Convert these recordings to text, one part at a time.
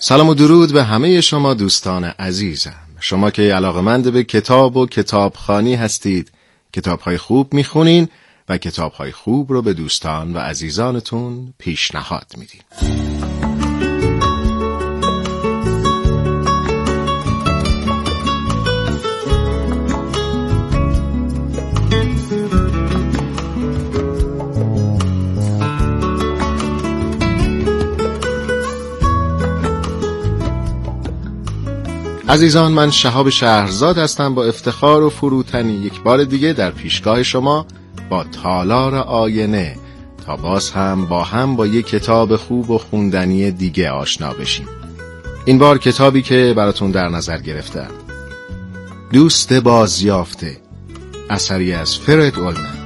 سلام و درود به همه شما دوستان عزیزم. شما که علاقمند به کتاب و کتابخانی هستید کتابهای خوب می‌خونین و کتابهای خوب رو به دوستان و عزیزانتون پیشنهاد میدین. عزیزان من شهاب شهرزاد هستم با افتخار و فروتنی یک بار دیگه در پیشگاه شما با تالار آینه. تا باز هم با هم با یک کتاب خوب و خوندنی دیگه آشنا بشیم. این بار کتابی که براتون در نظر گرفتم. دوست بازیافته. اثری از فرد اولمن.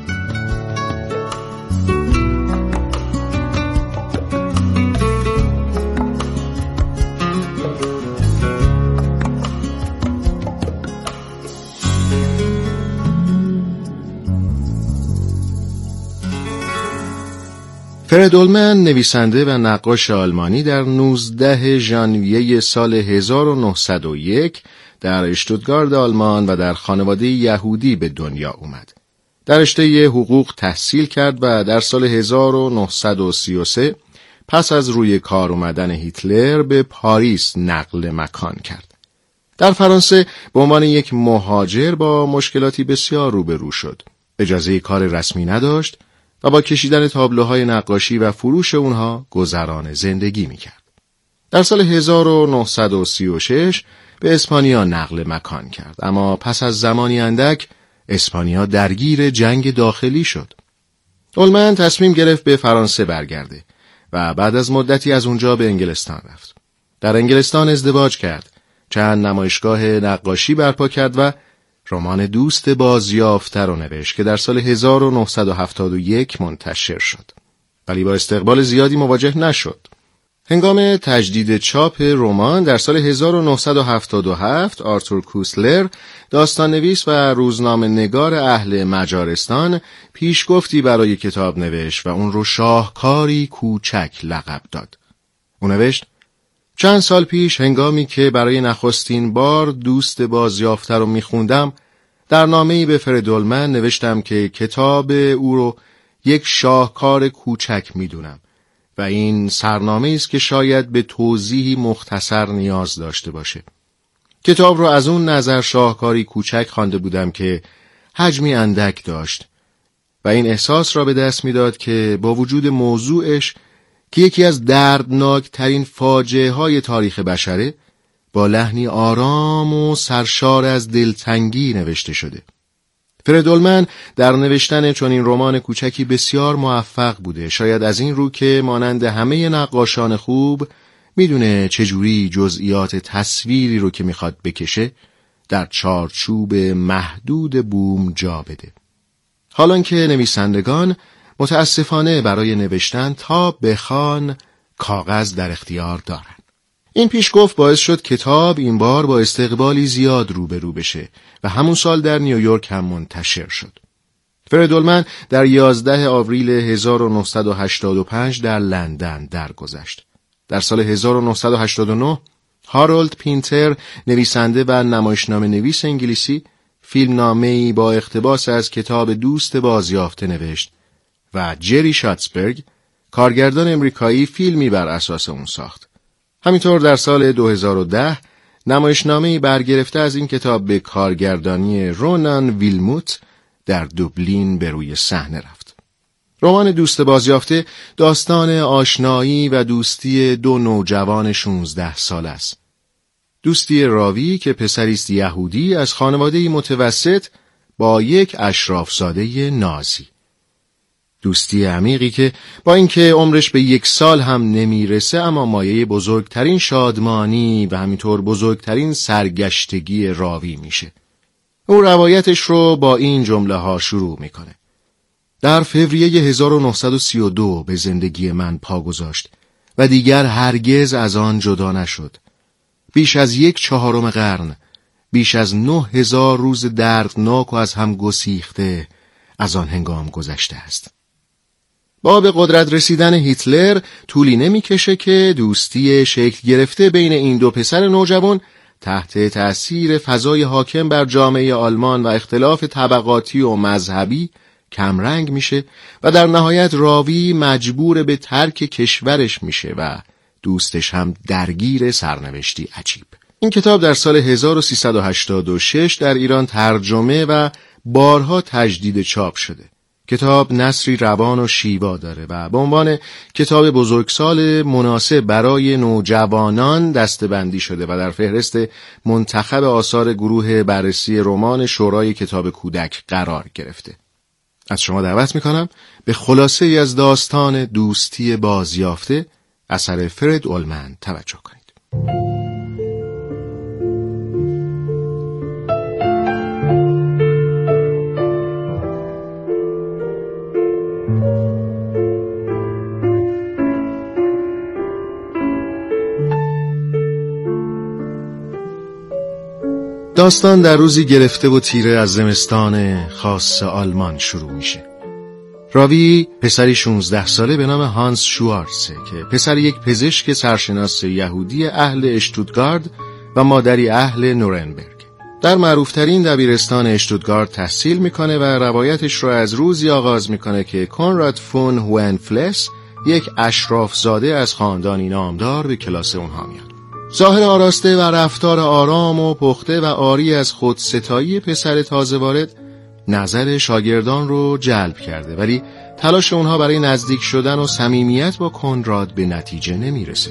فردولمن نویسنده و نقاش آلمانی در 19 ژانویه سال 1901 در اشتوتگارد آلمان و در خانواده یهودی به دنیا اومد. در رشته حقوق تحصیل کرد و در سال 1933 پس از روی کار اومدن هیتلر به پاریس نقل مکان کرد. در فرانسه به عنوان یک مهاجر با مشکلاتی بسیار روبرو شد. اجازه کار رسمی نداشت و با کشیدن تابلوهای نقاشی و فروش اونها گذران زندگی می‌کرد. در سال 1936 به اسپانیا نقل مکان کرد اما پس از زمانی اندک اسپانیا درگیر جنگ داخلی شد. اولمن تصمیم گرفت به فرانسه برگرده و بعد از مدتی از اونجا به انگلستان رفت. در انگلستان ازدواج کرد، چند نمایشگاه نقاشی برپا کرد و رمان دوست بازیافته رو نوشت که در سال 1971 منتشر شد ولی با استقبال زیادی مواجه نشد. هنگام تجدید چاپ رمان در سال 1977 آرتور کوسلر داستان نویس و روزنامه نگار اهل مجارستان پیشگفتی برای کتاب نوشت و اون رو شاهکاری کوچک لقب داد. او نوشت چند سال پیش هنگامی که برای نخستین بار دوست بازیافته رو میخوندم در نامه‌ای به فردولمن نوشتم که کتاب او رو یک شاهکار کوچک می‌دونم و این سرنامه است که شاید به توضیحی مختصر نیاز داشته باشه. کتاب رو از اون نظر شاهکاری کوچک خوانده بودم که حجمی اندک داشت و این احساس را به دست می‌داد که با وجود موضوعش که یکی از دردناک ترین فاجعه های تاریخ بشره با لحنی آرام و سرشار از دلتنگی نوشته شده. فردولمن در نوشتن چنین رمان کوچکی بسیار موفق بوده شاید از این رو که مانند همه نقاشان خوب می‌دونه چجوری جزئیات تصویری رو که می‌خواد بکشه در چارچوب محدود بوم جا بده. حالان که نویسندگان متاسفانه برای نوشتن تا بخوان کاغذ در اختیار دارند. این پیش گفت باعث شد کتاب این بار با استقبالی زیاد روبرو بشه و همون سال در نیویورک هم منتشر شد. فردولمن در 11 آوریل 1985 در لندن درگذشت. در سال 1989 هارولد پینتر نویسنده و نمایشنامه نویس انگلیسی فیلمنامه‌ای با اقتباس از کتاب دوست بازیافته نوشت و جری شاتسبرگ کارگردان امریکایی فیلمی بر اساس اون ساخت. همینطور در سال 2010 نمایشنامه برگرفته از این کتاب به کارگردانی رونان ویلموت در دوبلین به روی صحنه رفت. رمان دوست بازیافته داستان آشنایی و دوستی دو نوجوان 16 سال است. دوستی راوی که پسری است یهودی از خانواده متوسط با یک اشرافزاده نازی. دوستی عمیقی که با اینکه عمرش به یک سال هم نمی‌رسه اما مایه بزرگترین شادمانی و همینطور بزرگترین سرگشتگی راوی میشه. او روایتش رو با این جمله ها شروع می‌کنه. در فوریه 1932 به زندگی من پا گذاشت و دیگر هرگز از آن جدا نشد. بیش از یک چهارم قرن، بیش از نه هزار روز دردناک و از هم گسیخته از آن هنگام گذشته است. با به قدرت رسیدن هیتلر طولی نمی‌کشه که دوستی شکل گرفته بین این دو پسر نوجوان تحت تأثیر فضای حاکم بر جامعه آلمان و اختلاف طبقاتی و مذهبی کمرنگ میشه و در نهایت راوی مجبور به ترک کشورش میشه و دوستش هم درگیر سرنوشتی عجیب. این کتاب در سال 1386 در ایران ترجمه و بارها تجدید چاپ شده. کتاب نصری روان و شیوا داره و به عنوان کتاب بزرگسال مناسب برای نوجوانان دستبندی شده و در فهرست منتخب آثار گروه بررسی رمان شورای کتاب کودک قرار گرفته. از شما دعوت می‌کنم به خلاصه ای از داستان دوستی بازیافته اثر فرد اولمن توجه کنید. داستان در روزی گرفته و تیره از زمستان خاص آلمان شروع میشه. راوی پسری 16 ساله به نام هانس شوارسه که پسر یک پزشک سرشناس یهودی اهل اشتودگارد و مادری اهل نورنبرگ. در معروفترین دبیرستان اشتودگارد تحصیل می‌کنه و روایتش رو از روزی آغاز می‌کنه که کنراد فون هوئنفلس یک اشراف زاده از خاندانی نامدار به کلاس اونها میاد. ظاهر آراسته و رفتار آرام و پخته و آری از خود ستایی پسر تازه وارد نظر شاگردان رو جلب کرده ولی تلاش اونها برای نزدیک شدن و صمیمیت با کنراد به نتیجه نمی‌رسه.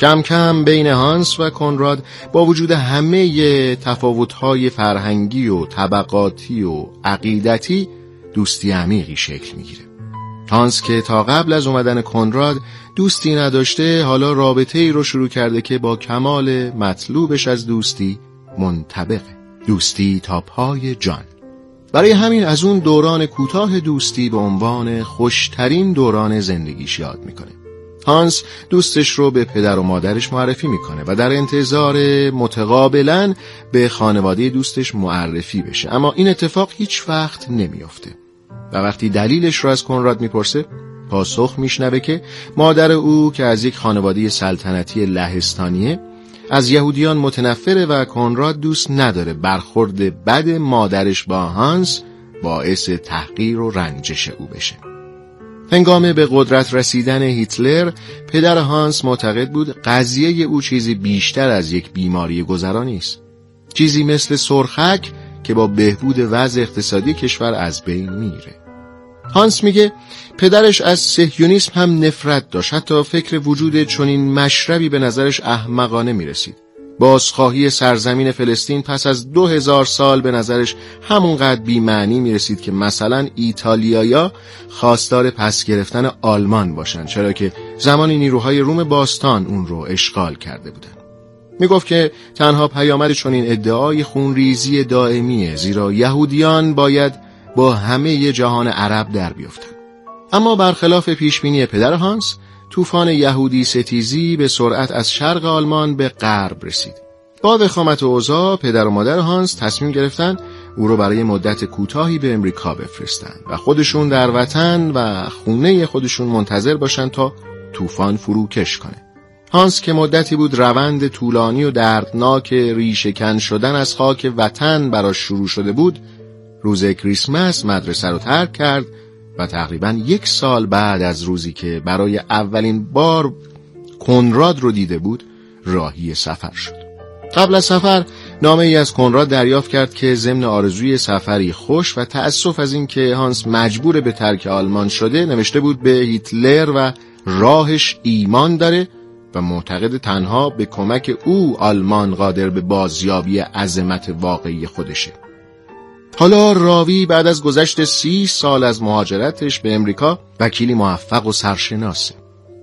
کم کم بین هانس و کنراد با وجود همه تفاوتهای فرهنگی و طبقاتی و عقیدتی دوستی عمیقی شکل می‌گیره. هانس که تا قبل از اومدن کنراد دوستی نداشته حالا رابطه ای رو شروع کرده که با کمال مطلوبش از دوستی منطبقه دوستی تا پای جان. برای همین از اون دوران کوتاه دوستی به عنوان خوشترین دوران زندگیش یاد می‌کنه. هانس دوستش رو به پدر و مادرش معرفی می‌کنه و در انتظار متقابلا به خانواده دوستش معرفی بشه. اما این اتفاق هیچ وقت نمیافته. و وقتی دلیلش رو از کنراد می‌پرسه پاسخ میشنوه که مادر او که از یک خانواده سلطنتی لهستانیه از یهودیان متنفره و کنراد دوست نداره برخورد بد مادرش با هانس باعث تحقیر و رنجش او بشه. هنگام به قدرت رسیدن هیتلر پدر هانس معتقد بود قضیه او چیزی بیشتر از یک بیماری گذرانی است. چیزی مثل سرخک که با بهبود وضع اقتصادی کشور از بین میره. هانس میگه پدرش از سهیونیسم هم نفرت داشت حتی فکر وجود چنین مشربی به نظرش احمقانه می‌رسید بازخواهی سرزمین فلسطین پس از دو هزار سال به نظرش همونقدر بیمعنی می رسید که مثلا ایتالیایا خواستار پس گرفتن آلمان باشند چرا که زمانی نیروهای روم باستان اون رو اشغال کرده بودند. می گفت که تنها پیامد چنین ادعای خونریزی دائمیه زیرا یهودیان باید با همه جهان عرب در بیفتند اما برخلاف پیشبینی پدر هانس طوفان یهودی ستیزی به سرعت از شرق آلمان به غرب رسید. با وخامت اوضاع پدر و مادر هانس تصمیم گرفتن او را برای مدت کوتاهی به امریکا بفرستند و خودشون در وطن و خونه خودشون منتظر باشند تا طوفان فروکش کنه. هانس که مدتی بود روند طولانی و دردناک ریشهکن شدن از خاک وطن براش شروع شده بود روز کریسمس مدرسه رو ترک کرد و تقریبا یک سال بعد از روزی که برای اولین بار کنراد رو دیده بود راهی سفر شد. قبل از سفر نامه ای از کنراد دریافت کرد که ضمن آرزوی سفری خوش و تأسف از اینکه هانس مجبور به ترک آلمان شده نوشته بود به هیتلر و راهش ایمان داره و معتقد تنها به کمک او آلمان قادر به بازیابی عظمت واقعی خودشه. حالا راوی بعد از گذشت سی سال از مهاجرتش به امریکا وکیلی موفق و سرشناسه.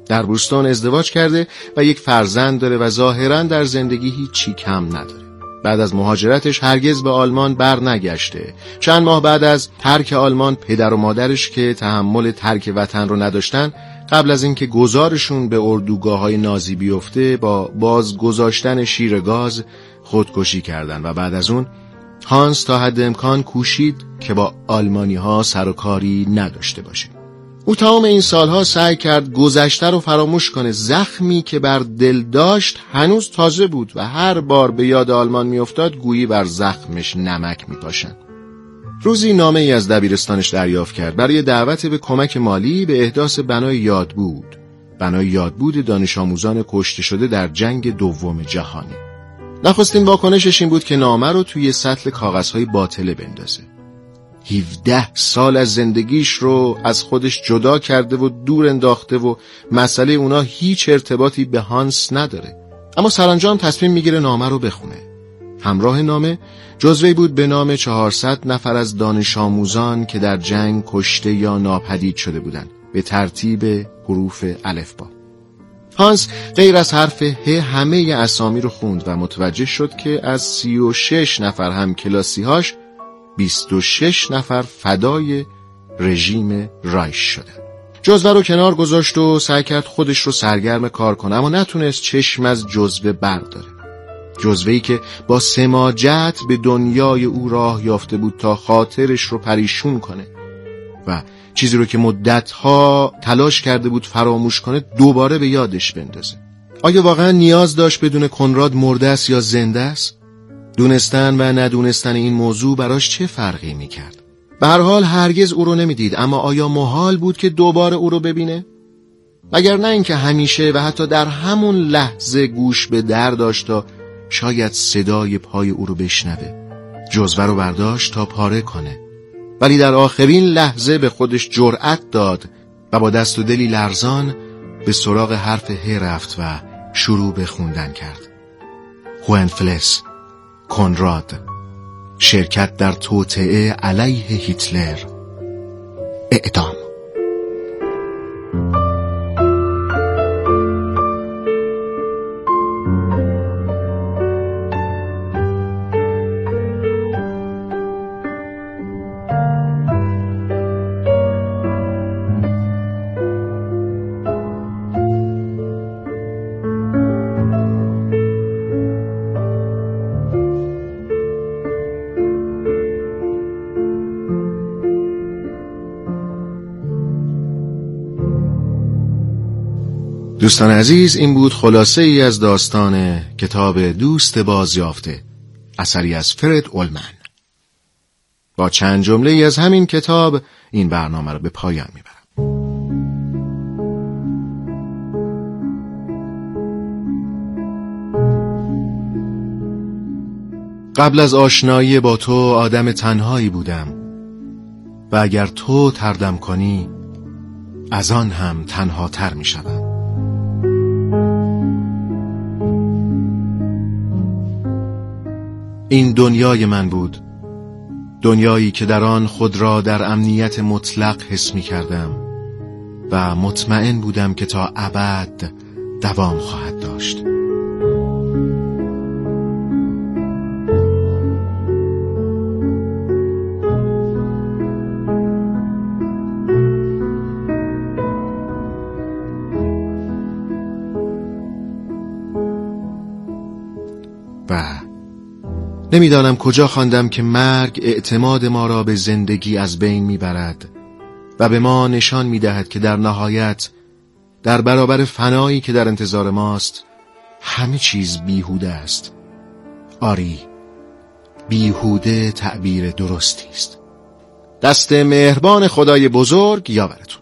در بوستون ازدواج کرده و یک فرزند داره و ظاهرا در زندگی هیچی کم نداره. بعد از مهاجرتش هرگز به آلمان بر نگشته. چند ماه بعد از ترک آلمان پدر و مادرش که تحمل ترک وطن رو نداشتن قبل از اینکه گذارشون به اردوگاه های نازی بیفته با باز گذاشتن شیر گاز خودکشی کردن و بعد از اون هانس تا حد امکان کوشید که با آلمانی ها سر و کاری نداشته باشه. او تمام این سالها سعی کرد گذشته رو فراموش کنه. زخمی که بر دل داشت هنوز تازه بود و هر بار به یاد آلمان میافتاد گویی بر زخمش نمک میپاشن روزی نامه ای از دبیرستانش دریافت کرد. برای دعوت به کمک مالی به احداث بنای یادبود. بنای یادبود دانش آموزان کشته شده در جنگ دوم جهانی. نخستین واکنشش این بود که نامه رو توی سطل کاغذهای باطله بندازه. 17 سال از زندگیش رو از خودش جدا کرده و دور انداخته و مسئله اونا هیچ ارتباطی به هانس نداره. اما سرانجام تصمیم می‌گیره نامه رو بخونه. همراه نامه جزوی بود به نام 400 نفر از دانش آموزان که در جنگ کشته یا ناپدید شده بودند. به ترتیب حروف الفبا هانس غیر از حرف ه همه اسامی رو خوند و متوجه شد که از 36 نفر هم کلاسیهاش 26 نفر فدای رژیم رایش شدن جزوه رو کنار گذاشت و سعی کرد خودش رو سرگرم کار کنه اما نتونست چشم از جزوه برداره. جزوهی که با سماجت به دنیای او راه یافته بود تا خاطرش رو پریشون کنه و چیزی رو که مدتها تلاش کرده بود فراموش کنه دوباره به یادش بندازه آیا واقعا نیاز داشت بدون کنراد مرده است یا زنده است؟ دونستن و ندونستن این موضوع براش چه فرقی می‌کرد؟ به هر حال هرگز او رو نمی‌دید اما آیا محال بود که دوباره او رو ببینه؟ اگر نه اینکه همیشه و حتی در همون لحظه گوش به در داشت تا شاید صدای پای او رو بشنوه جزوه رو برداشت تا پاره کنه ولی در آخرین لحظه به خودش جرأت داد و با دست و دلی لرزان به سراغ حرف ه رفت و شروع به خوندن کرد. هوئنفلس کنراد شرکت در توطعه علیه هیتلر. اعدام. دوستان عزیز این بود خلاصه ای از داستان کتاب دوست بازیافته اثری از فرد اولمن با چند جمله از همین کتاب این برنامه را به پایان می‌برم قبل از آشنایی با تو آدم تنهایی بودم و اگر تو تردم کنی از آن هم تنها تر می شدم. این دنیای من بود. دنیایی که در آن خود را در امنیت مطلق حس می کردم و مطمئن بودم که تا ابد دوام خواهد داشت. نمی‌دانم کجا خواندم که مرگ اعتماد ما را به زندگی از بین می‌برد و به ما نشان می‌دهد که در نهایت در برابر فنایی که در انتظار ماست همه چیز بیهوده است. آری بیهوده تعبیر درستی است. دست مهربان خدای بزرگ یاورتون